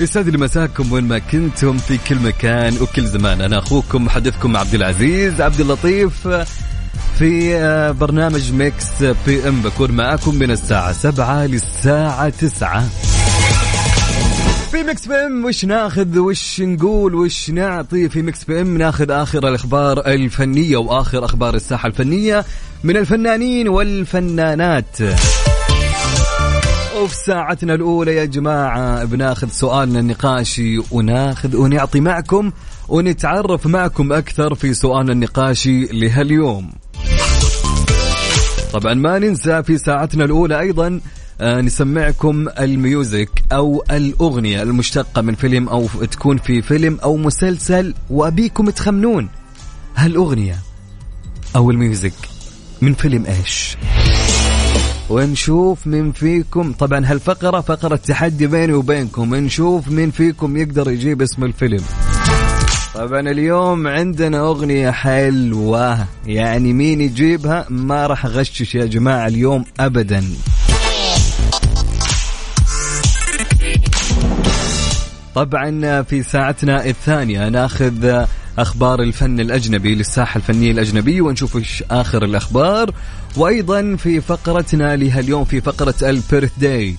يسعد لي مساكم وين ما كنتم في كل مكان وكل زمان. أنا أخوكم محدثكم عبد العزيز عبد اللطيف في آه، برنامج Mix PM. بكون معاكم من الساعة سبعة للساعة تسعة. في Mix PM وش ناخذ؟ وش نقول؟ وش نعطي؟ في Mix PM ناخذ آخر الأخبار الفنية وآخر أخبار الساحة الفنية من الفنانين والفنانات. وفي ساعتنا الأولى يا جماعة بناخذ سؤالنا النقاشي وناخذ ونعطي معكم ونتعرف معكم أكثر في سؤالنا النقاشي لهاليوم. طبعا ما ننسى في ساعتنا الأولى أيضا آه، نسمعكم الميوزك أو الأغنية المشتقة من فيلم أو تكون في فيلم أو مسلسل وأبيكم تخمنون هالأغنية أو الميوزك من فيلم إيش؟ ونشوف من فيكم. طبعا هالفقرة فقرة تحدي بيني وبينكم. نشوف من فيكم يقدر يجيب اسم الفيلم. طبعا اليوم عندنا أغنية حلوة. يعني مين يجيبها؟ ما راح أغشش يا جماعة اليوم أبدا. طبعا في ساعتنا الثانية ناخذ أخبار الفن الأجنبي للساحة الفنية الأجنبية ونشوف إيش آخر الأخبار. وأيضا في فقرتنا لها اليوم في فقرة ال birthday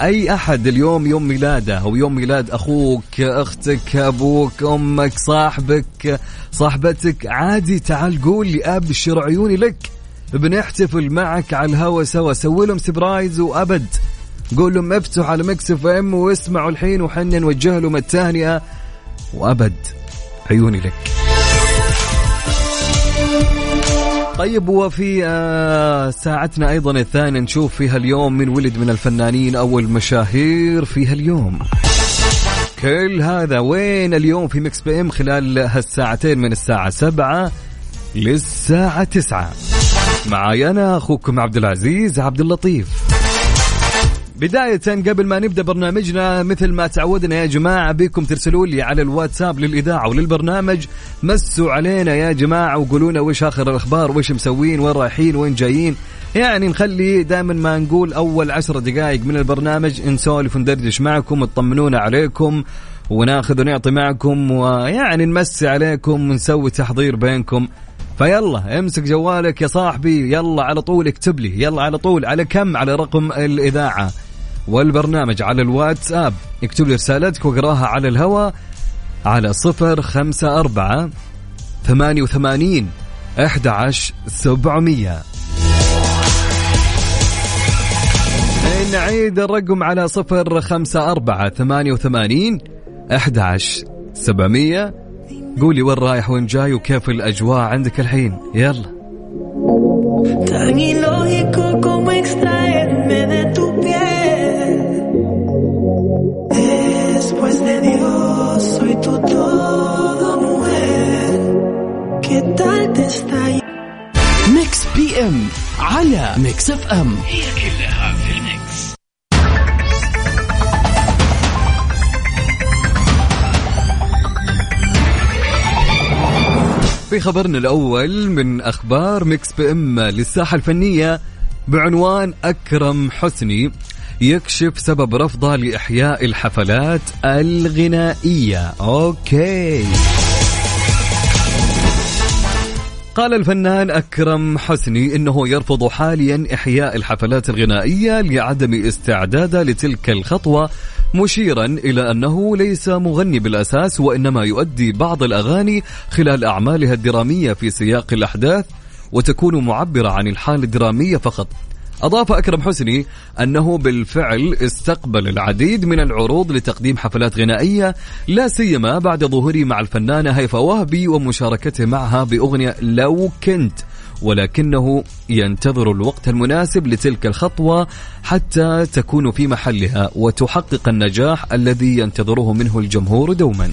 أي أحد اليوم يوم ميلاده أو يوم ميلاد أخوك أختك أبوك أمك صاحبك صاحبتك عادي تعال قول لي ابشر عيوني لك. بنحتفل معك على الهوا سوا. سوي لهم surprise وأبد. قول لهم افتحوا على مكس اف ام واسمعوا الحين وحنا نوجه لهم التهنئة. وأبد عيوني لك. طيب وفي آه، ساعتنا أيضا الثانية نشوف فيها اليوم من ولد من الفنانين أو المشاهير فيها اليوم كل هذا وين اليوم في مكس PM خلال هالساعتين من الساعة سبعة للساعة تسعة؟ معاي أنا أخوكم عبد العزيز عبد اللطيف. بداية قبل ما نبدأ برنامجنا مثل ما تعودنا يا جماعة بكم ترسلوا لي على الواتساب للإذاعة وللبرنامج. مسوا علينا يا جماعة وقولوا لنا وش آخر الأخبار وش مسوين وين رايحين وين جايين. يعني نخلي دائما ما نقول أول عشر دقائق من البرنامج نسولف وندردش معكم وتطمنونا عليكم وناخذ ونعطي معكم ويعني نمسي عليكم ونسوي تحضير بينكم. فيلا امسك جوالك يا صاحبي يلا على طول اكتب لي يلا على طول على كم؟ على رقم الإذاعة. والبرنامج على الواتساب. اكتب لي رسالتك واقراها على الهواء على صفر خمسة أربعة ثمانية وثمانين أحد عشر سبعمية. نعيد الرقم على صفر خمسة أربعة ثمانية وثمانين أحد عشر سبعمية. قولي وين رايح وين جاي وكيف الأجواء عندك الحين. يلا. ميكس اف ام. هي كلها في الميكس. في خبرنا الأول من أخبار ميكس PM للساحة الفنية بعنوان أكرم حسني يكشف سبب رفضه لإحياء الحفلات الغنائية. أوكي. قال الفنان أكرم حسني إنه يرفض حاليا إحياء الحفلات الغنائية لعدم استعداده لتلك الخطوة مشيرا إلى أنه ليس مغني بالأساس وإنما يؤدي بعض الأغاني خلال أعمالها الدرامية في سياق الأحداث وتكون معبرة عن الحالة الدرامية فقط. أضاف أكرم حسني أنه بالفعل استقبل العديد من العروض لتقديم حفلات غنائية لا سيما بعد ظهوره مع الفنانة هيفا وهبي ومشاركته معها بأغنية لو كنت ولكنه ينتظر الوقت المناسب لتلك الخطوة حتى تكون في محلها وتحقق النجاح الذي ينتظره منه الجمهور دوما.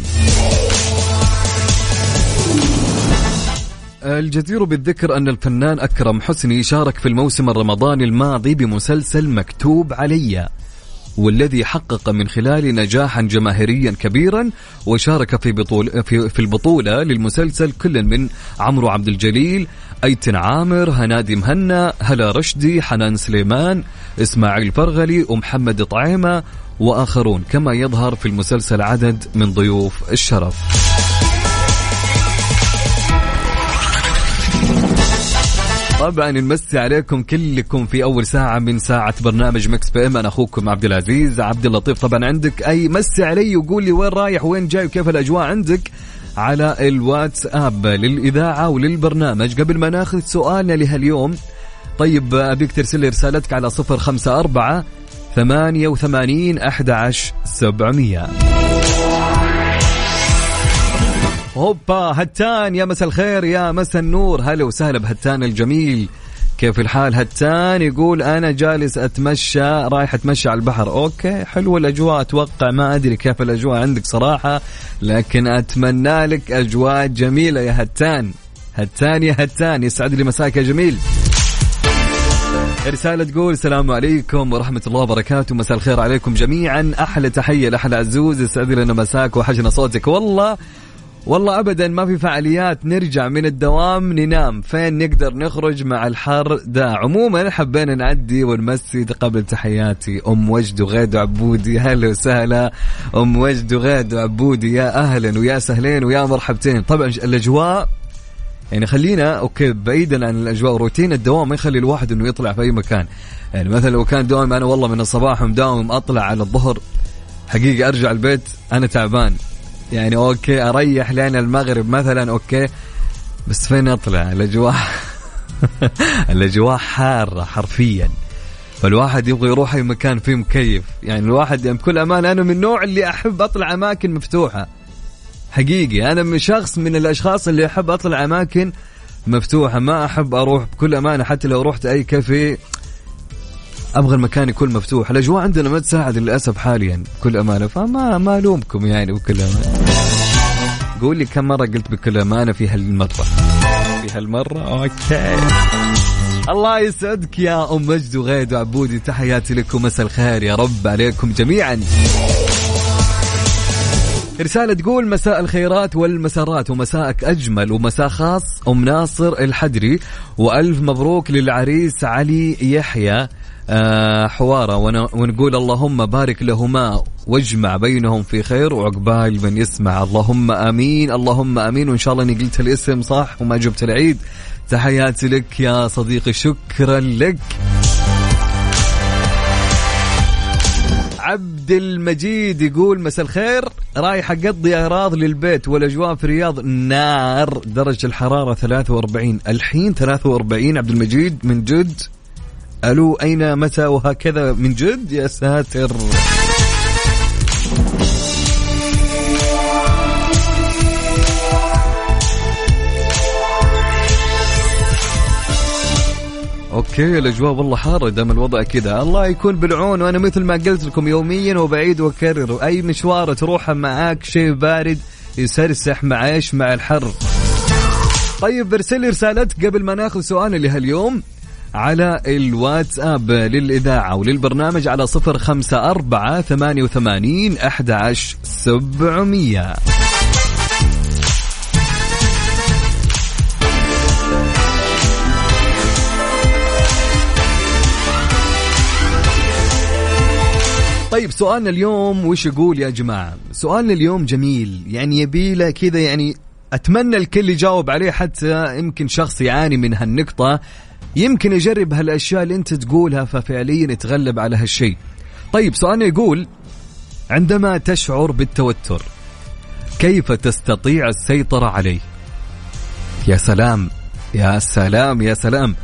الجدير بالذكر أن الفنان أكرم حسني شارك في الموسم الرمضاني الماضي بمسلسل مكتوب علي والذي حقق من خلاله نجاحا جماهيريا كبيرا وشارك في بطول في, في البطولة للمسلسل كل من عمرو عبد الجليل أيتن عامر هنادي مهنا هلا رشدي حنان سليمان إسماعيل فرغلي ومحمد طعيمة وآخرون كما يظهر في المسلسل عدد من ضيوف الشرف. طبعا نمسي عليكم كلكم في أول ساعة من ساعة برنامج مكس PM أنا أخوكم عبد العزيز عبد اللطيف. طبعا عندك أي مسي علي وقول لي وين رايح وين جاي وكيف الأجواء عندك؟ على الواتساب للإذاعة وللبرنامج. قبل ما ناخذ سؤالنا لهاليوم طيب أبيك ترسل لي رسالتك على 054 88 11 700 هوبا هتان يا مسا الخير يا مسا النور. هلا وسهلا بهتان الجميل. كيف الحال؟ هتان يقول أنا جالس أتمشى رايح أتمشى على البحر. أوكي حلوة الأجواء أتوقع ما أدري كيف الأجواء عندك صراحة لكن أتمنى لك أجواء جميلة يا هتان. هتان يا هتان يسعد لي مساك يا جميل. رسالة تقول السلام عليكم ورحمة الله وبركاته. مساء الخير عليكم جميعا. أحلى تحية لأحلى عزوز يسعد لنا مساك وحشنا صوتك. والله والله ابدا ما في فعاليات نرجع من الدوام ننام. فين نقدر نخرج مع الحر؟ ده عموما حبينا نعدي ونمسي قبل تحياتي. أم وجد وغيد وعبودي هلا وسهلا. أم وجد وغيد وعبودي يا أهلا ويا سهلين ويا مرحبتين. طبعا الأجواء يعني خلينا أوكي بعيدا عن الأجواء روتين الدوام ما يخلي الواحد إنه يطلع في أي مكان. يعني مثلا لو كان دوام أنا والله من الصباح مداوم أطلع على الظهر حقيقة أرجع البيت أنا تعبان. يعني أوكي أريح لين المغرب مثلا أوكي. بس فين أطلع؟ الأجواء الأجواء حارة حرفيا. فالواحد يبغى يروح أي مكان فيه مكيف. يعني الواحد يعني بكل أمان أنا من النوع اللي أحب أطلع أماكن مفتوحة. حقيقي أنا من شخص من الأشخاص اللي أحب أطلع أماكن مفتوحة. ما أحب أروح بكل أمانة حتى لو رحت أي كافيه. أبغى المكان يكون مفتوح. الأجواء عندنا ما تساعد للأسف حاليا بكل أمانة. فما ما ألومكم يعني بكل أمانة. قول لي كم مرة قلت بكل أمانة في هالمره في هالمرة؟ أوكي. الله يسعدك يا أم مجد وغيد وعبودي. تحياتي لكم مساء الخير يا رب عليكم جميعا. رسالة تقول مساء الخيرات والمسارات ومساءك أجمل ومساء خاص. أم ناصر الحدري وألف مبروك للعريس علي يحيى. آه، حوارة ونقول اللهم بارك لهما واجمع بينهم في خير وعقبال من يسمع. اللهم آمين اللهم آمين. وإن شاء الله إني قلت الاسم صح وما جبت العيد. تحياتي لك يا صديقي شكرا لك. عبد المجيد يقول مساء الخير. رايح اقضي أغراض للبيت والأجواء في الرياض نار درجة الحرارة 43 الحين 43 عبد المجيد من جد. ألو أين متى وهكذا من جد يا ساتر. أوكي الأجواء والله حارة دام الوضع كذا. الله يكون بالعون وأنا مثل ما قلت لكم يوميا وبعيد واكرر أي مشوار تروحه معاك شيء بارد يسرسح مع إيش مع الحر. طيب ارسل لي رسالتك قبل ما ناخذ سؤالنا لهاليوم. على الواتساب للإذاعة وللبرنامج على صفر خمسة أربعة ثمانية وثمانين أحد عشر سبعمية. طيب سؤالنا اليوم وش يقول يا جماعة؟ سؤالنا اليوم جميل يعني يبيله كذا يعني أتمنى الكل يجاوب عليه حتى يمكن شخص يعاني من هالنقطة. يمكن يجرب هالأشياء اللي انت تقولها ففعليا يتغلب على هالشيء. طيب سؤالنا يقول عندما تشعر بالتوتر كيف تستطيع السيطرة عليه؟ يا سلام يا سلام يا سلام.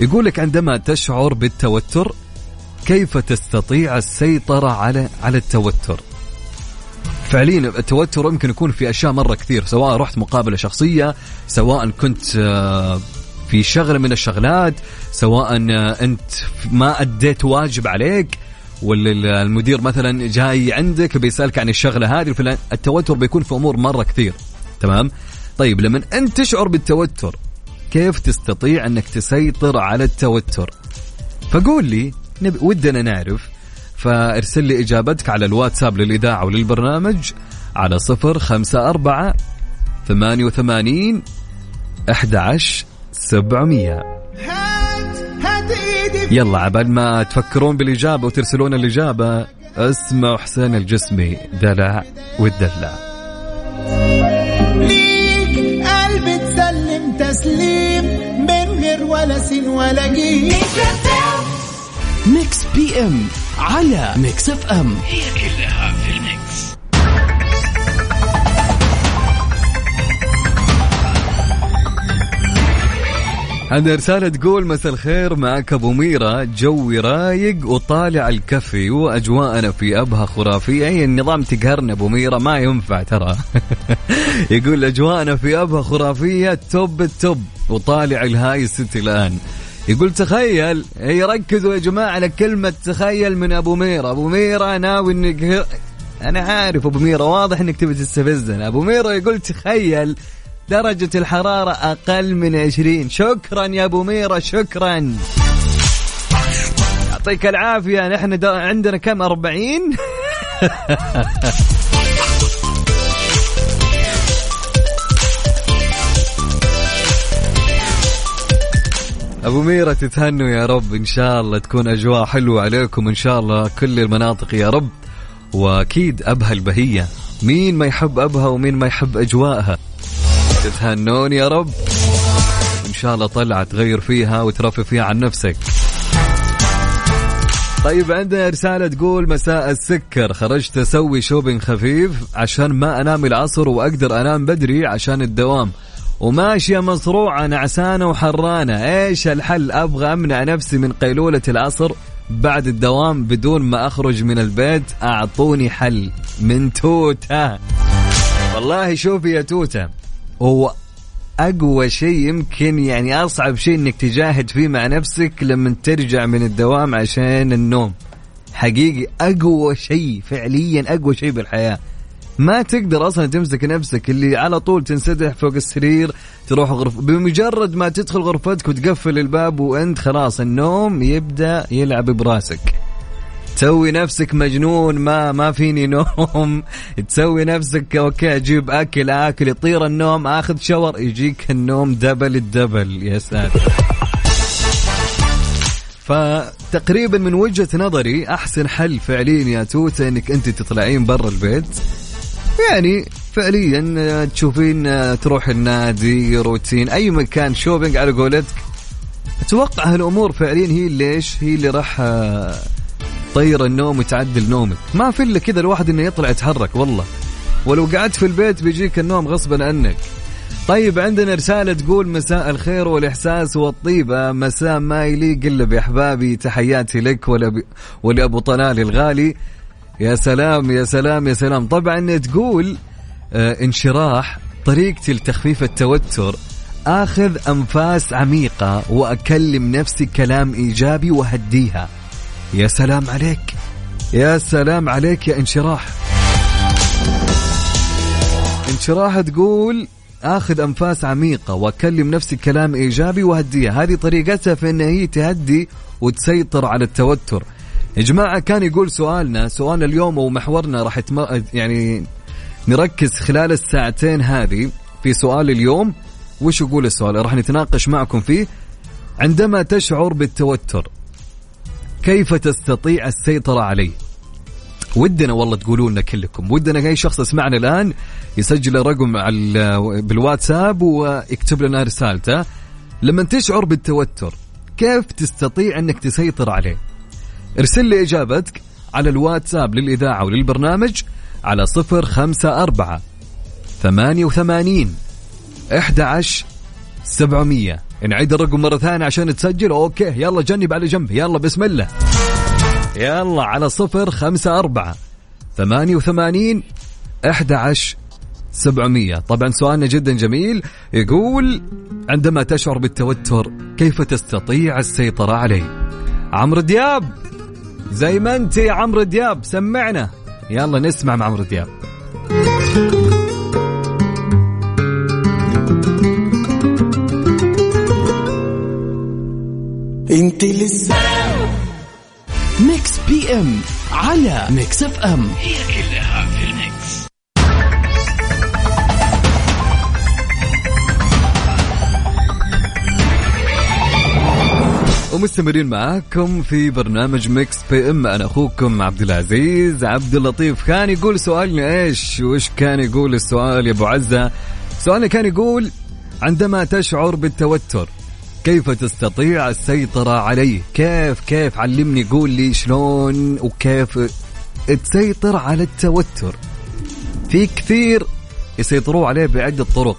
يقول لك عندما تشعر بالتوتر كيف تستطيع السيطرة على على التوتر؟ فعليا التوتر يمكن يكون في أشياء مرة كثير سواء رحت مقابلة شخصية سواء كنت آه، في شغلة من الشغلات سواء أنت ما أديت واجب عليك ولا المدير مثلا جاي عندك بيسألك عن الشغلة هذه فلان التوتر بيكون في أمور مرة كثير. تمام؟ طيب لما أنت تشعر بالتوتر كيف تستطيع أنك تسيطر على التوتر؟ فقول لي. ودنا نعرف. فارسل لي إجابتك على الواتساب للإذاعة وللبرنامج على صفر خمسة أربعة ثمانية وثمانين أحد عشر سبعمية. يلا عبال ما تفكرون بالإجابة وترسلون الإجابة اسمعوا حسين الجسمي دلع والدلع ليك قلبي تسلم تسليم من غير ولا سين ولا جيم. ميكس PM على ميكس اف ام. هي كلها عندنا رسالة تقول مساء الخير معك أبو ميرة جوي رايق وطالع الكوفي وأجواءنا في أبها خرافية. أي النظام تقهرنا أبو ميرة ما ينفع ترى. يقول أجواءنا في أبها خرافية top ال top وطالع ال high street الآن. يقول تخيل هي ركزوا يا جماعة على كلمة تخيل من أبو ميرة أبو ميرة ناوي إنك أنا عارف أبو ميرة واضح إنك تبي تستفزنا. أبو ميرة يقول تخيل درجة الحرارة أقل من عشرين. شكرا يا أبو ميرة شكرا. يعطيك العافية نحن عندنا كم؟ أربعين؟ أبو ميرة تتهنوا يا رب. إن شاء الله تكون أجواء حلوة عليكم ان شاء الله كل المناطق يا رب. وأكيد أبها البهية. مين ما يحب أبها ومين ما يحب أجواءها؟ تتهنون يا رب. إن شاء الله طلعة تغير فيها وترفي فيها عن نفسك. طيب عندنا رسالة تقول مساء السكر خرجت أسوي شوبينج خفيف عشان ما أنام العصر وأقدر أنام بدري عشان الدوام. وماشية مصروعة نعسانة وحرانة. إيش الحل؟ أبغى أمنع نفسي من قيلولة العصر بعد الدوام بدون ما أخرج من البيت. أعطوني حل من توتة. والله شوفي يا توتة هو أقوى شيء يمكن يعني أصعب شيء إنك تجاهد فيه مع نفسك لما ترجع من الدوام عشان النوم. حقيقي أقوى شيء فعليا أقوى شيء بالحياة. ما تقدر أصلا تمسك نفسك اللي على طول تنسدح فوق السرير تروح غرف بمجرد ما تدخل غرفتك وتقفل الباب وأنت خلاص النوم يبدأ يلعب براسك. تسوي نفسك مجنون ما ما فيني نوم. تسوي نفسك أوكي أجيب أكل آكل يطير النوم آخذ shower يجيك النوم double ال double. يا ساتر. فتقريبا من وجهة نظري أحسن حل فعليا يا توته إنك أنت تطلعين برا البيت. يعني فعليا تشوفين تروح النادي روتين أي مكان شوبينج على قولتك. أتوقع هالأمور فعليا هي ليش هي اللي راح تطير النوم وتعدل نومك. ما في إلا كذا الواحد إنه يطلع يتحرك والله. ولو قعدت في البيت بيجيك النوم غصبا عنك. طيب عندنا رسالة تقول مساء الخير والإحساس والطيبة مساء ما يليق إلا بأحبابي. تحياتي لك ولأبو طلال الغالي. يا سلام يا سلام يا سلام. طبعا تقول آه انشراح طريقتي لتخفيف التوتر. آخذ أنفاس عميقة وأكلم نفسي كلام إيجابي وهديها يا سلام عليك. يا سلام عليك يا انشراح. انشراح تقول آخذ أنفاس عميقة وأكلم نفسي كلام إيجابي وهدية. هذه طريقتها في إن هي تهدي وتسيطر على التوتر. يا جماعة كان يقول سؤالنا سؤالنا اليوم ومحورنا راح يتم... يعني نركز خلال الساعتين هذه في سؤال اليوم. وش يقول السؤال؟ راح نتناقش معكم فيه. عندما تشعر بالتوتر كيف تستطيع السيطرة عليه؟ ودنا والله تقولوا لنا كلكم. ودنا أي شخص يسمعنا الآن يسجل رقم على بالواتساب ويكتب لنا رسالته. لما تشعر بالتوتر كيف تستطيع أنك تسيطر عليه؟ ارسل لي إجابتك على الواتساب للإذاعة وللبرنامج على 054 88 11 700 نعيد الرقم مرة ثانية عشان تسجل. أوكي يلا جنب على جنب. يلا بسم الله. يلا على صفر خمسة أربعة ثمانية وثمانين إحدى عشر 700 طبعا سؤالنا جدا جميل. يقول عندما تشعر بالتوتر كيف تستطيع السيطرة عليه؟ عمرو دياب. زي ما أنت يا عمرو دياب سمعنا. يلا نسمع مع عمرو دياب. انت لسه ميكس PM على ميكس اف ام. هي كلها في الميكس ومستمرين معاكم في برنامج ميكس PM. أنا أخوكم عبد العزيز عبد اللطيف. كان يقول سؤالنا إيش؟ وإيش كان يقول السؤال يا أبو عزة؟ سؤالنا كان يقول عندما تشعر بالتوتر كيف تستطيع السيطرة عليه؟ كيف كيف علمني؟ قول لي شلون وكيف تسيطر على التوتر. في كثير يسيطروا عليه بعدة طرق.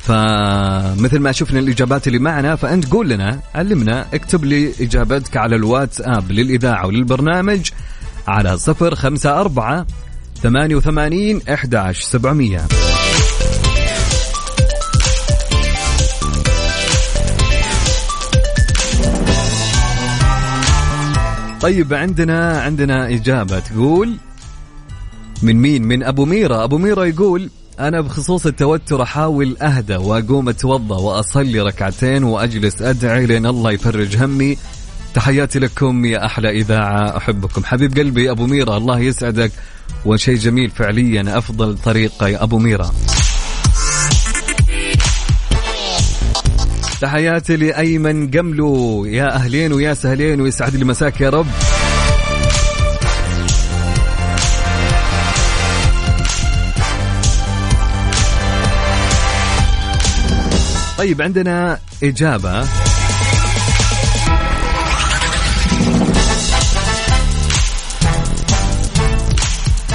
فمثل ما شفنا الإجابات اللي معنا فأنت قول لنا علمنا اكتب لي إجابتك على الواتساب للإذاعة وللبرنامج على 054 88 11 700 طيب عندنا عندنا إجابة تقول من مين؟ من أبو ميرا أبو ميرا يقول أنا بخصوص التوتر أحاول أهدى وأقوم أتوضأ وأصلي ركعتين وأجلس أدعي لأن الله يفرج همي. تحياتي لكم يا أحلى إذاعة. أحبكم. حبيب قلبي أبو ميرا الله يسعدك. وشيء جميل فعليا أفضل طريقة يا أبو ميرا تحياتي لأيمن قملو. يا أهلين ويا سهلين ويسعد لي مساك يا رب. طيب عندنا إجابة.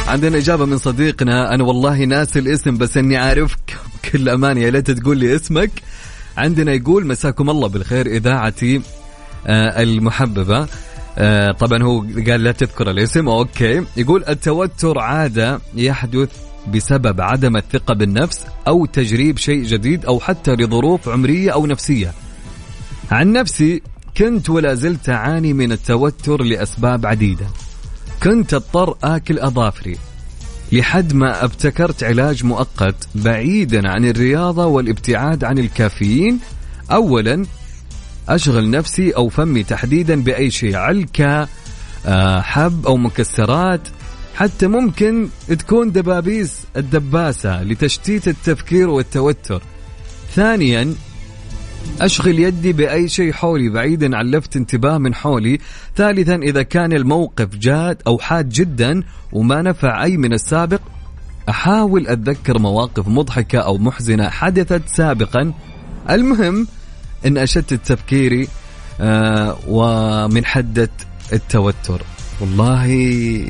عندنا إجابة من صديقنا. أنا والله ناسي الاسم بس إني عارفك بكل أمانة. يا ليت تقول لي اسمك. عندنا يقول مساكم الله بالخير إذاعتي آه المحببة. آه طبعا هو قال لا تذكر الاسم أوكي. يقول التوتر عادة يحدث بسبب عدم الثقة بالنفس أو تجريب شيء جديد أو حتى لظروف عمرية أو نفسية. عن نفسي كنت ولا زلت أعاني من التوتر لأسباب عديدة. كنت أضطر آكل أظافري. لحد ما ابتكرت علاج مؤقت بعيدا عن الرياضة والابتعاد عن الكافيين. أولا أشغل نفسي أو فمي تحديدا بأي شيء علكة آه، حب أو مكسرات. حتى ممكن تكون دبابيس الدباسة لتشتيت التفكير والتوتر. ثانيا أشغل يدي بأي شيء حولي بعيدا عن لفت انتباه من حولي ثالثا إذا كان الموقف جاد أو حاد جدا وما نفع أي من السابق أحاول أتذكر مواقف مضحكة أو محزنة حدثت سابقا. المهم أن أشتت تفكيري آه ومن حدة التوتر. والله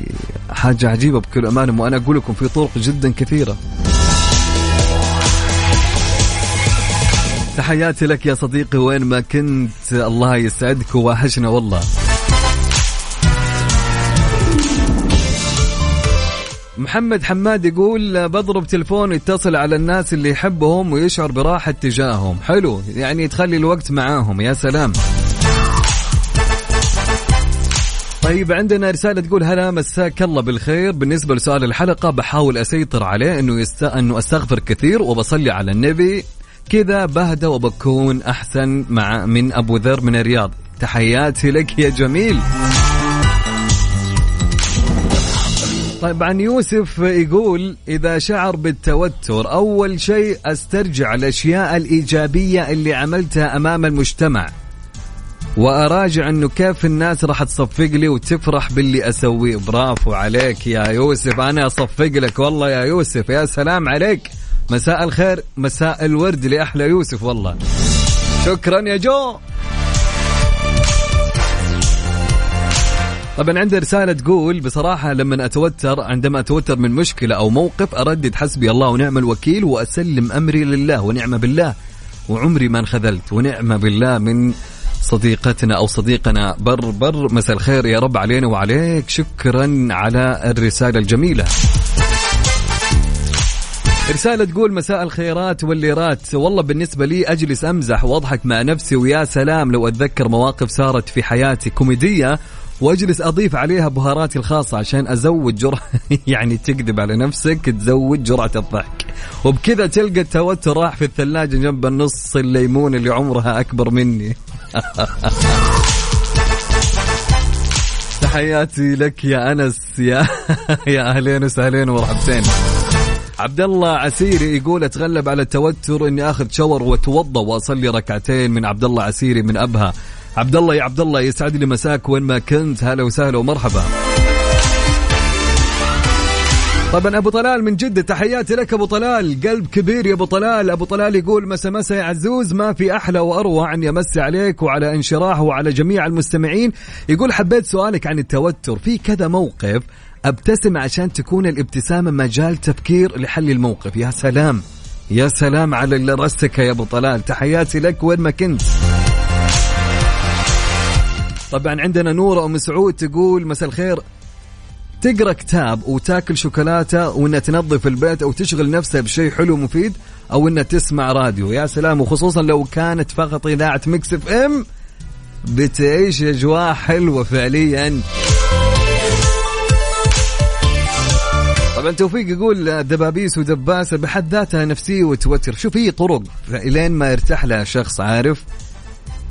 حاجة عجيبة بكل أمانة وأنا أقول لكم في طرق جدا كثيرة. تحياتي لك يا صديقي وين ما كنت الله يسعدك وواحشنا والله. محمد حماد يقول بضرب تلفون يتصل على الناس اللي يحبهم ويشعر براحة تجاههم. حلو يعني تخلي الوقت معاهم يا سلام. طيب عندنا رسالة تقول هلا مساك الله بالخير. بالنسبة لسؤال الحلقة بحاول أسيطر عليه أنه يست... أنه أستغفر كثير وبصلي على النبي. كذا بهدى وبكون أحسن مع من أبو ذر من الرياض. تحياتي لك يا جميل. طيب عن يوسف يقول إذا شعر بالتوتر أول شيء أسترجع الأشياء الإيجابية اللي عملتها أمام المجتمع. وأراجع أنه كيف الناس راح تصفق لي وتفرح باللي أسويه. برافو عليك يا يوسف أنا أصفق لك والله يا يوسف يا سلام عليك. مساء الخير مساء الورد لأحلى يوسف والله. شكرا يا جو. طبعا عندي رسالة تقول بصراحة لما أتوتر عندما أتوتر من مشكلة أو موقف أردد حسبي الله ونعم الوكيل وأسلم أمري لله ونعم بالله وعمري ما انخذلت ونعم بالله من صديقتنا أو صديقنا بر بر مساء الخير يا رب علينا وعليك. شكرا على الرسالة الجميلة. رسالة تقول مساء الخيرات والليرات. والله بالنسبة لي أجلس أمزح وأضحك مع نفسي ويا سلام لو أتذكر مواقف صارت في حياتي كوميدية وأجلس أضيف عليها بهاراتي الخاصة عشان أزود جرعة يعني تكذب على نفسك تزود جرعة الضحك. وبكذا تلقى التوتر راح في الثلاجة جنب النص الليمون اللي عمرها أكبر مني. تحياتي لك يا أنس يا يا أهلين وسهلين ومرحبتين عبد الله عسيري يقول أتغلب على التوتر إني آخذ شاور وأتوضأ وأصلي ركعتين من عبد الله عسيري من أبها. عبد الله يا عبد الله يسعد لي مساك وين ما كنت. هلا وسهلا ومرحبا. طبعا أبو طلال من جدة تحياتي لك أبو طلال. قلب كبير يا أبو طلال. أبو طلال يقول مسا مسا يا عزوز. ما في أحلى وأروع اني امسي عليك وعلى انشراح وعلى جميع المستمعين. يقول حبيت سؤالك عن التوتر. في كذا موقف أبتسم عشان تكون الابتسامة مجال تفكير لحل الموقف. يا سلام. يا سلام على اللي رستك يا أبو طلال. تحياتي لك وين ما كنت. طبعا عندنا نورة أم سعود تقول مساء الخير. تقرأ كتاب وتاكل شوكولاتة وإنها تنظف البيت أو تشغل نفسها بشيء حلو مفيد أو إنها تسمع راديو. يا سلام. وخصوصا لو كانت فقط إذاعة Mix FM بتعيش أجواء حلوة فعليا. طبعا توفيق يقول دبابيس ودباسه بحد ذاتها نفسيه وتوتر. شوف هي طرق لين ما يرتاح لها شخص عارف.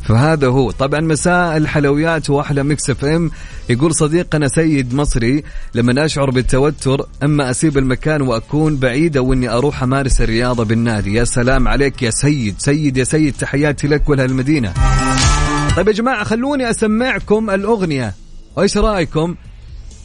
فهذا هو. طبعا مساء الحلويات وأحلى Mix FM. يقول صديقنا سيد مصري لما أشعر بالتوتر أما أسيب المكان وأكون بعيد أو إني أروح أمارس الرياضة بالنادي. يا سلام عليك يا سيد. سيد يا سيد تحياتي لك ولهالمدينة. طيب يا جماعة خلوني أسمعكم الأغنية. إيش رأيكم؟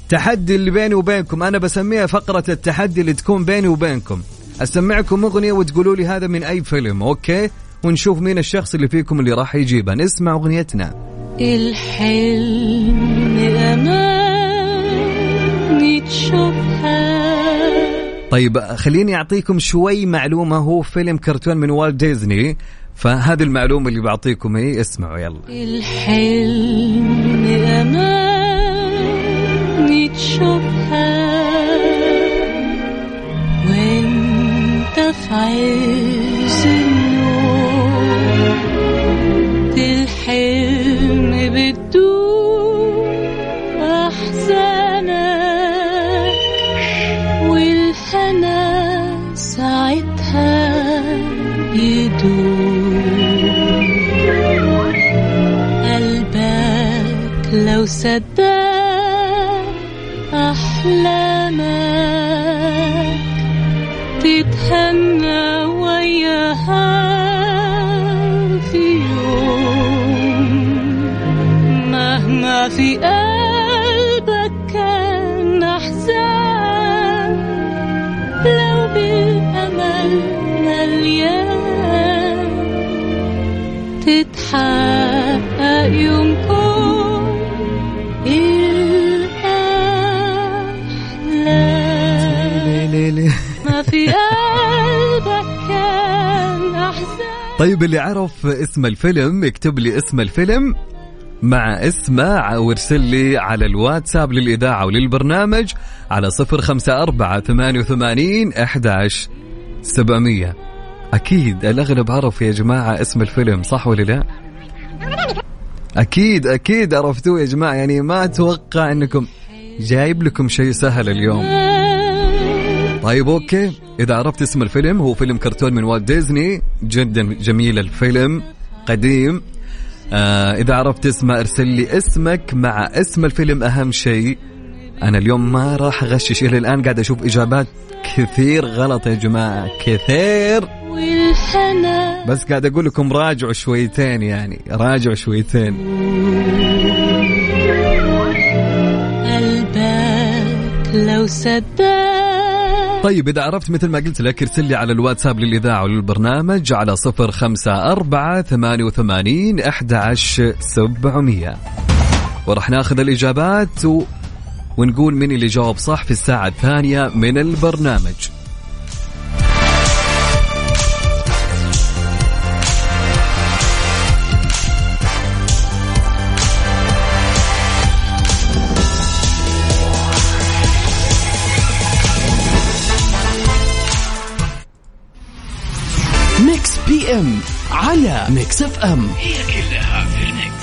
تحدي اللي بيني وبينكم أنا بسميها فقرة التحدي اللي تكون بيني وبينكم. أسمعكم أغنية وتقولوا لي هذا من أي فيلم okay؟ ونشوف مين الشخص اللي فيكم اللي راح يجيبها نسمع أغنيتنا. الحلم أماني تشوفها. طيب خليني أعطيكم شوي معلومة. هو فيلم كرتون من والت ديزني فهذه المعلومة اللي بعطيكم هي اسمعوا يلا. الحلم أماني تشوفها وانت اللي عرف اسم الفيلم يكتب لي اسم الفيلم مع اسمه وارسل لي على الواتساب للإذاعة وللبرنامج على صفر خمسة أربعة ثمانية وثمانين أحداش سبعمية. أكيد الأغلب عرف يا جماعة اسم الفيلم صح ولا لا؟ أكيد أكيد عرفتوه يا جماعة يعني ما أتوقع أنكم جايب لكم شيء سهل اليوم. طيب okay. إذا عرفت اسم الفيلم هو فيلم كرتون من والت ديزني. جدا جميل الفيلم قديم. آه إذا عرفت اسمه أرسل لي اسمك مع اسم الفيلم. أهم شيء أنا اليوم ما راح أغشش إلى الآن. قاعد أشوف إجابات كثير غلط يا جماعة كثير. بس قاعد أقول لكم راجعوا شويتين يعني راجعوا شويتين. قلبك لو صدق طيب إذا عرفت مثل ما قلت لك ارسل لي على الواتساب للإذاعة وللبرنامج على صفر خمسة أربعة ثمانية وثمانين أحد سبعمية. ورح ناخذ الإجابات و... ونقول مين اللي جاوب صح في الساعة الثانية من البرنامج. إم على ميكس إف إم. هي كلها في الميكس.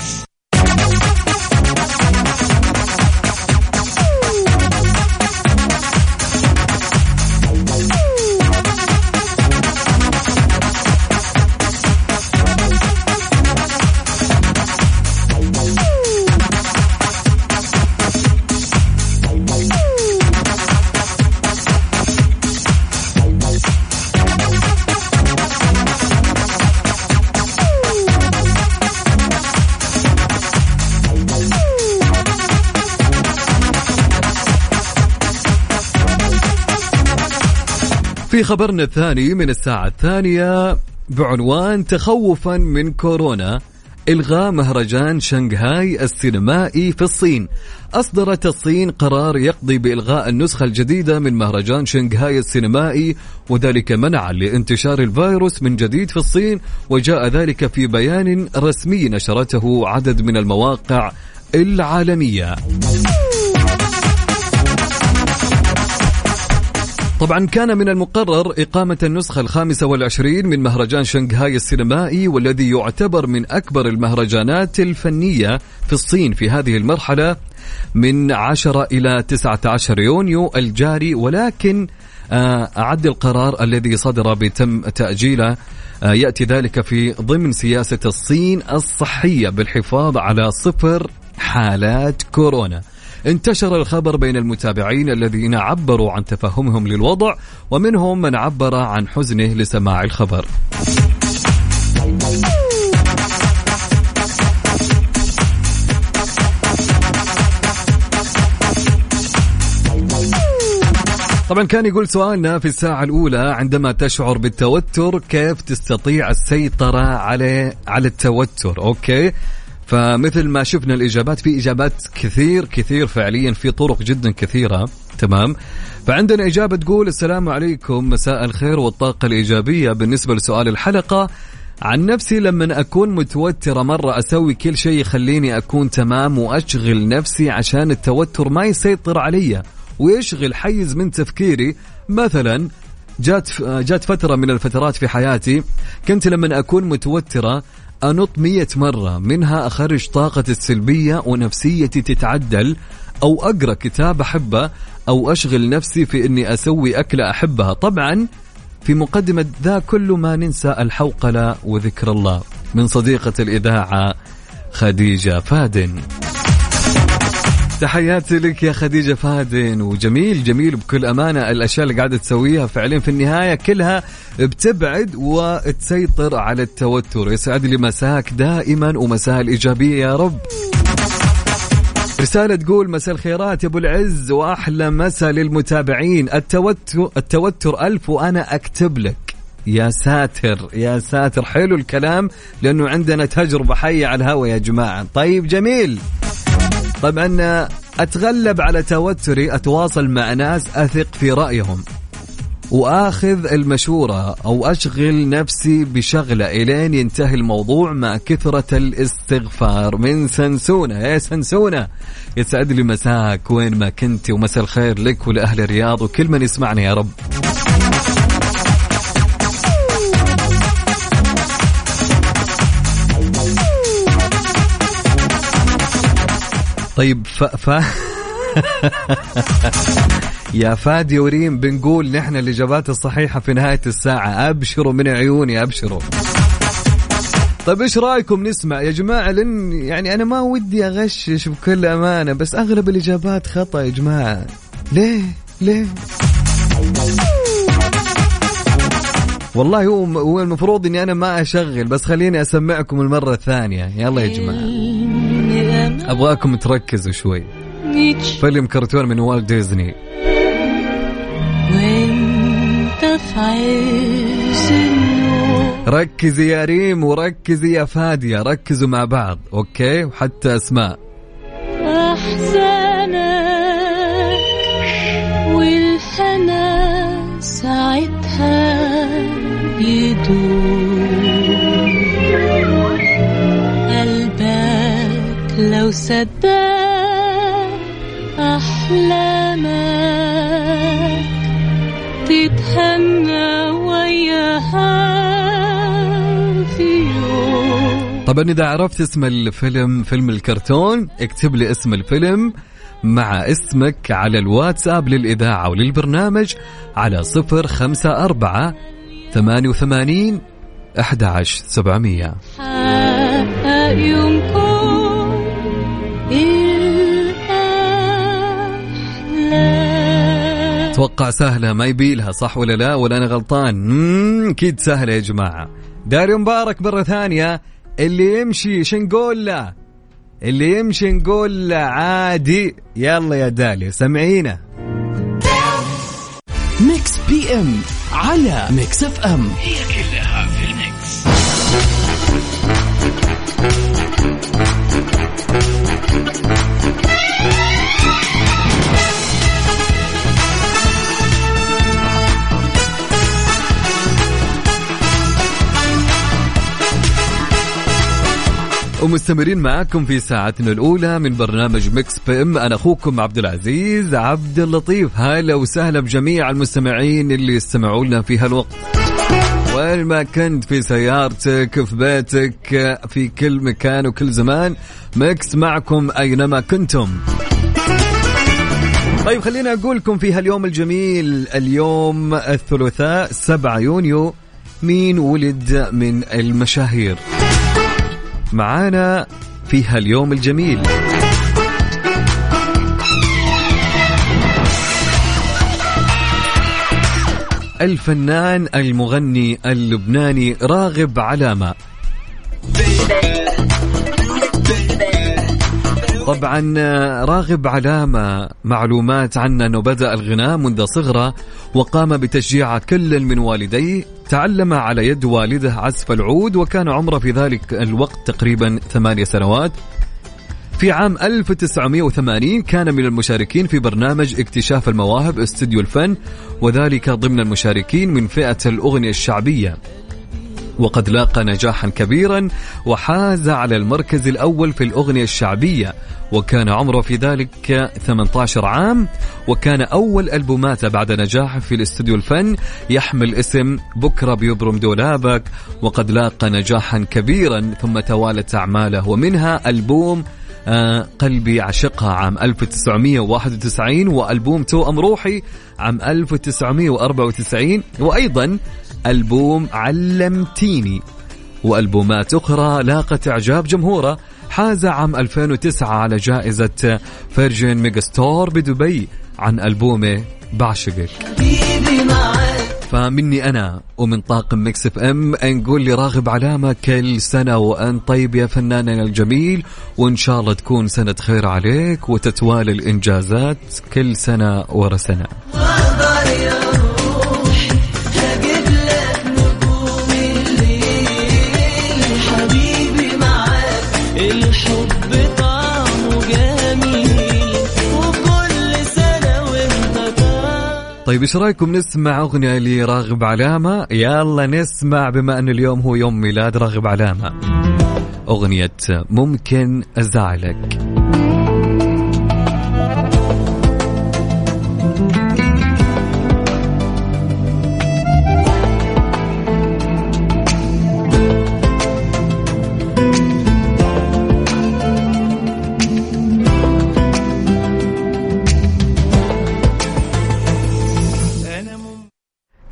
في خبرنا الثاني من الساعة الثانية بعنوان تخوفا من كورونا إلغاء مهرجان شنغهاي السينمائي في الصين. أصدرت الصين قرار يقضي بإلغاء النسخة الجديدة من مهرجان شنغهاي السينمائي وذلك منعا لانتشار الفيروس من جديد في الصين وجاء ذلك في بيان رسمي نشرته عدد من المواقع العالمية. طبعا كان من المقرر إقامة النسخة الخامسة والعشرين من مهرجان شنغهاي السينمائي والذي يعتبر من أكبر المهرجانات الفنية في الصين في هذه المرحلة من 10 إلى 19 يونيو الجاري. ولكن آه، أعد القرار الذي صدر بتم تأجيله آه، يأتي ذلك في ضمن سياسة الصين الصحية بالحفاظ على صفر حالات كورونا. انتشر الخبر بين المتابعين الذين عبروا عن تفهمهم للوضع ومنهم من عبر عن حزنه لسماع الخبر. طبعا كان يقول سؤالنا في الساعة الأولى عندما تشعر بالتوتر كيف تستطيع السيطرة على على التوتر؟ أوكي. فمثل ما شفنا الإجابات في إجابات كثير كثير فعليا في طرق جدا كثيرة. تمام؟ فعندنا إجابة تقول السلام عليكم مساء الخير والطاقة الإيجابية. بالنسبة لسؤال الحلقة عن نفسي لما أكون متوترة مرة أسوي كل شيء يخليني أكون تمام وأشغل نفسي عشان التوتر ما يسيطر علي. ويشغل حيز من تفكيري. مثلا جات جات فترة من الفترات في حياتي كنت لما أكون متوترة أنط مية مرة منها أخرج طاقتي السلبية ونفسيتي تتعدل أو أقرأ كتاب أحبه أو أشغل نفسي في أني أسوي أكلة أحبها. طبعا في مقدمة ذا كل ما ننسى الحوقلة وذكر الله من صديقة الإذاعة خديجة فادن. تحياتي لك يا خديجة فادن وجميل جميل بكل أمانة. الأشياء اللي قاعدة تسويها فعليا في النهاية كلها بتبعد وتسيطر على التوتر. يسعد لي مساك دائما ومساء الإيجابية يا رب. رسالة تقول مساء الخيرات يا أبو العز وأحلى مساء للمتابعين. التوتر التوتر ألف وأنا أكتب لك. يا ساتر يا ساتر. حلو الكلام لأنه عندنا تجربة حية على الهواء يا جماعة. طيب جميل. طبعا أتغلب على توتري أتواصل مع ناس أثق في رأيهم وأخذ المشورة أو أشغل نفسي بشغلة إلين ينتهي الموضوع مع كثرة الاستغفار. من سنسونه يا سنسونه يسعد لي مساك وين ما كنت ومساء الخير لك ولأهل الرياض وكل من يسمعني يا رب. طيب ف... ف... يا فادي وريم بنقول نحن الإجابات الصحيحة في نهاية الساعة. أبشروا من عيوني أبشروا. طيب إيش رأيكم؟ نسمع. يا جماعة لأن يعني أنا ما ودي أغشش بكل أمانة بس أغلب الإجابات خطأ يا جماعة. ليه؟ ليه؟ والله هو هو المفروض إني أنا ما أشغل بس خليني أسمعكم المرة الثانية. يلا يا جماعة. أبغاكم تركزوا شوي. فيلم كرتون من والت ديزني. ركزي يا ريم وركزي يا فادية ركزوا مع بعض okay؟ وحتى أسماء. أحزانك والهنا ساعتها يدوم. لو صدق أحلامك تتهنى وياها طبعا إذا عرفت اسم الفيلم فيلم الكرتون اكتب لي اسم الفيلم مع اسمك على الواتساب للإذاعة وللبرنامج على صفر خمسة أربعة ثمانية وثمانين أحد عشر سبعمية. الأحلام توقع سهلة ما يبيلها صح ولا لا؟ ولا أنا غلطان؟ مم، أكيد سهلة يا جماعة. داري مبارك مرة ثانية. اللي يمشي شو نقول له اللي يمشي نقول له عادي. يلا يا دالي سمعينا Mix PM على Mix FM هي كلها ومستمرين معاكم في ساعتنا الأولى من برنامج Mix PM أنا أخوكم عبد العزيز عبد اللطيف. هلا وسهلا بجميع المستمعين اللي يستمعوا لنا في هالوقت. وين ما كنت في سيارتك في بيتك في كل مكان وكل زمان مكس معكم أينما كنتم. طيب خليني أقول لكم في هاليوم الجميل اليوم الثلاثاء 7 يونيو مين ولد من المشاهير؟ معانا في هاليوم الجميل. الفنان المغني اللبناني راغب علامة طبعا راغب علامة معلومات عنه أنه بدأ الغناء منذ صغره وقام بتشجيع كل من والديه تعلم على يد والده عزف العود وكان عمره في ذلك الوقت تقريبا ثمانية سنوات. في عام 1980 كان من المشاركين في برنامج اكتشاف المواهب استوديو الفن وذلك ضمن المشاركين من فئة الأغنية الشعبية. وقد لاقى نجاحا كبيرا وحاز على المركز الأول في الأغنية الشعبية وكان عمره في ذلك 18 عام وكان أول ألبوماته بعد نجاحه في الاستوديو الفن يحمل اسم بكرة بيبرم دولابك وقد لاقى نجاحا كبيرا ثم توالت أعماله ومنها ألبوم آه قلبي عشقها عام 1991 وألبوم توأم روحي عام 1994 وأيضا ألبوم علمتيني وألبومات أخرى لاقت إعجاب جمهوره. حاز عام 2009 على جائزة Virgin Megastore بدبي عن ألبومه بعشقك. فمني أنا ومن طاقم Mix FM نقول لراغب علامة كل سنة وأنت طيب يا فناننا الجميل وإن شاء الله تكون سنة خير عليك وتتوالى الإنجازات كل سنة ورا سنة. طيب إيش رأيكم نسمع أغنية لراغب علامة؟ يلا نسمع بما أن اليوم هو يوم ميلاد راغب علامة. أغنية ممكن أزعلك.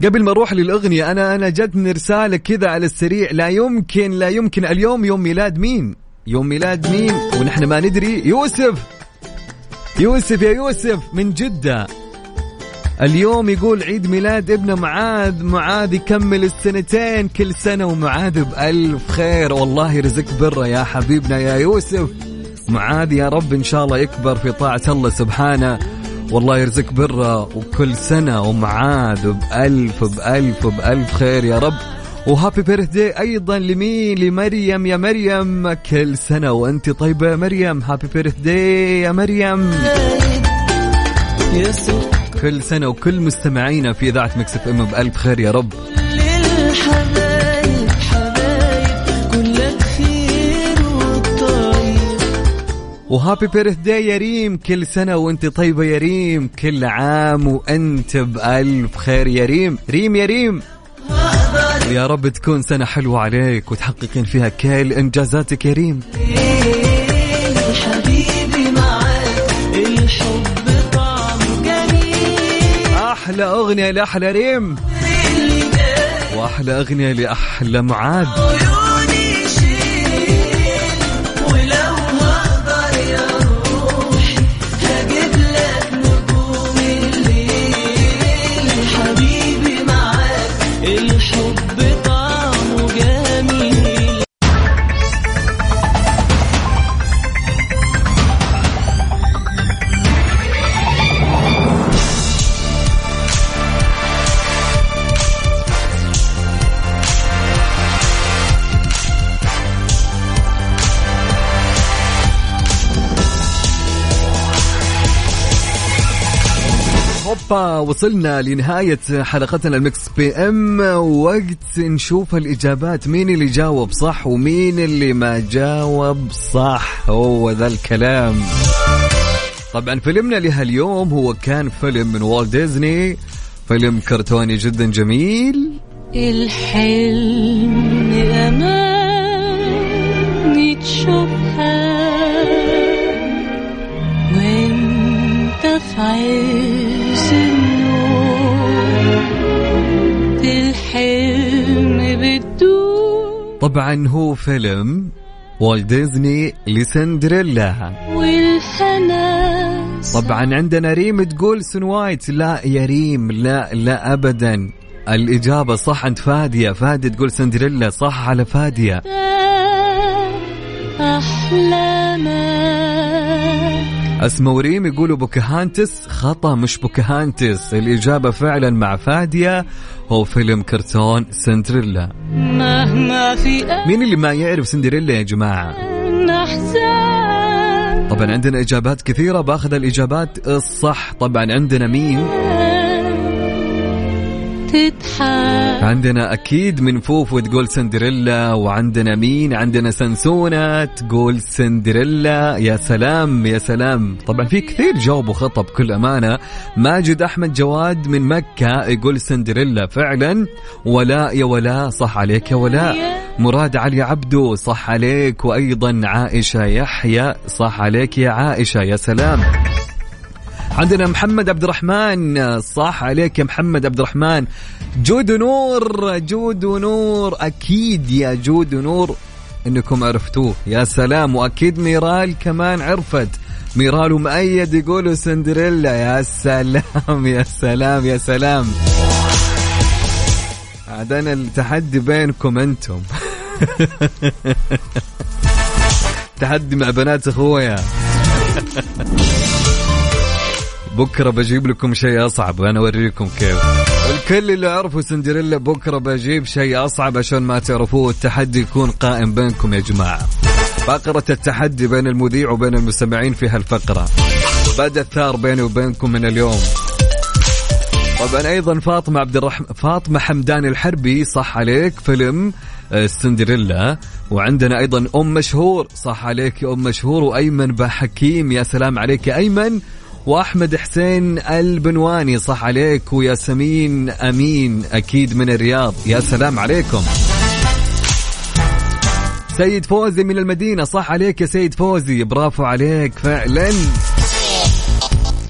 قبل ما أروح للأغنية أنا أنا جتني رسالة كذا على السريع. لا يمكن لا يمكن اليوم يوم ميلاد مين؟ يوم ميلاد مين؟ ونحن ما ندري. يوسف! يوسف يا يوسف من جدة. اليوم يقول عيد ميلاد ابنه معاذ. معاذ يكمل السنتين كل سنة ومعاذ بألف خير. والله يرزق برة يا حبيبنا يا يوسف. معاذ يا رب إن شاء الله يكبر في طاعة الله سبحانه. والله يرزق بره وكل سنة ومعاذ بألف بألف بألف خير يا رب. و happy birthday أيضا لمين؟ لمريم يا مريم. كل سنة وأنت طيبة يا مريم. happy birthday يا مريم. كل سنة وكل مستمعينا في إذاعة Mix FM بألف خير يا رب. للحبايب و happy birthday يا ريم كل سنه وانت طيبه يا ريم كل عام وانت بالف خير يا ريم ريم يا ريم يا رب تكون سنة حلوة عليك وتحققين فيها كل إنجازاتك يا ريم أحلى أغنية لأحلى ريم وأحلى أغنية لأحلى معاد وصلنا لنهاية حلقتنا ال Mix PM. وقت نشوف الإجابات مين اللي جاوب صح ومين اللي ما جاوب صح؟ هو ذا الكلام. طبعا فيلمنا لهاليوم هو كان فيلم من والت ديزني فيلم كرتوني جدا جميل. الحلم أماني تشوفها وانت في الحلم بتدور طبعا هو فيلم والت ديزني لسندريلا. والهنا طبعا عندنا ريم تقول سنوايت لا يا ريم لا لا ابدا. الإجابة صح عند فادية. فادية تقول سندريلا صح على فادية. أحلامك. أسماء وريم يقولوا Pocahontas خطأ مش Pocahontas الإجابة فعلا مع فادية هو فيلم كرتون سندريلا. مهما في مين اللي ما يعرف سندريلا يا أحزان. طبعا عندنا إجابات كثيرة بأخذ الإجابات الصح. طبعا عندنا مين؟ تضحك. عندنا أكيد من فوفو تقول سندريلا وعندنا مين؟ عندنا سنسونة تقول سندريلا يا سلام يا سلام. طبعا في كثير جاوبوا خطا بكل أمانة. ماجد أحمد جواد من مكة يقول سندريلا فعلا ولاء يا ولاء صح عليك يا ولاء مراد علي عبدو صح عليك. وأيضا عائشة يحيى صح عليك يا عائشة يا سلام. عندنا محمد عبد الرحمن. صح عليك يا محمد عبد الرحمن. جود ونور جود ونور أكيد يا جود ونور إنكم عرفتوه. يا سلام وأكيد ميرال كمان عرفت. ميرال ومؤيد يقولوا سندريلا. يا سلام يا سلام يا سلام. عاد أنا التحدي بينكم أنتم. تحدي مع بنات أخويا. بكرة بجيب لكم شيء أصعب أنا أوريكم كيف. الكل اللي عرفوا سندريلا بكرة بجيب شيء أصعب عشان ما تعرفوه التحدي يكون قائم بينكم يا جماعة. فقرة التحدي بين المذيع وبين المستمعين في هالفقرة. بدا الثار بيني وبينكم من اليوم. طبعا أيضا فاطمة عبد الرحمن فاطمة حمدان الحربي صح عليك فيلم آه، سندريلا. وعندنا أيضا أم مشهور صح عليك يا أم مشهور. وأيمن بحكيم يا سلام عليك يا أيمن. وأحمد حسين البنواني صح عليك وياسمين أمين أكيد من الرياض. يا سلام عليكم. سيد فوزي من المدينة صح عليك يا سيد فوزي. برافو عليك فعلا.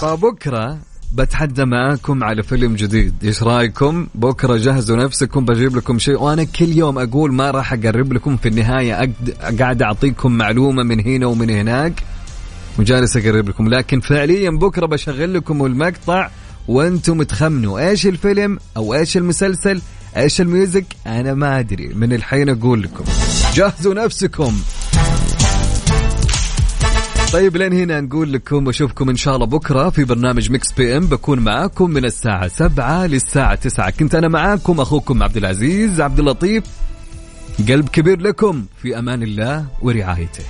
فبكرة بتحدى معاكم على فيلم جديد. إيش رأيكم؟ بكرة جهزوا نفسكم بجيب لكم شيء. وأنا كل يوم أقول ما راح أقرب لكم في النهاية. قاعد أعطيكم معلومة من هنا ومن هناك. وجالس أقرب لكم. لكن فعليا بكرة بشغل لكم المقطع وأنتم تخمنوا إيش الفيلم أو إيش المسلسل إيش ال music أنا ما أدري. من الحين أقول لكم. جهزوا نفسكم. طيب لين هنا نقول لكم وأشوفكم إن شاء الله بكرة في برنامج Mix PM. بكون معاكم من الساعة 7 للساعة 9 كنت أنا معاكم أخوكم عبد العزيز عبد اللطيف. قلب كبير لكم. في أمان الله ورعايته.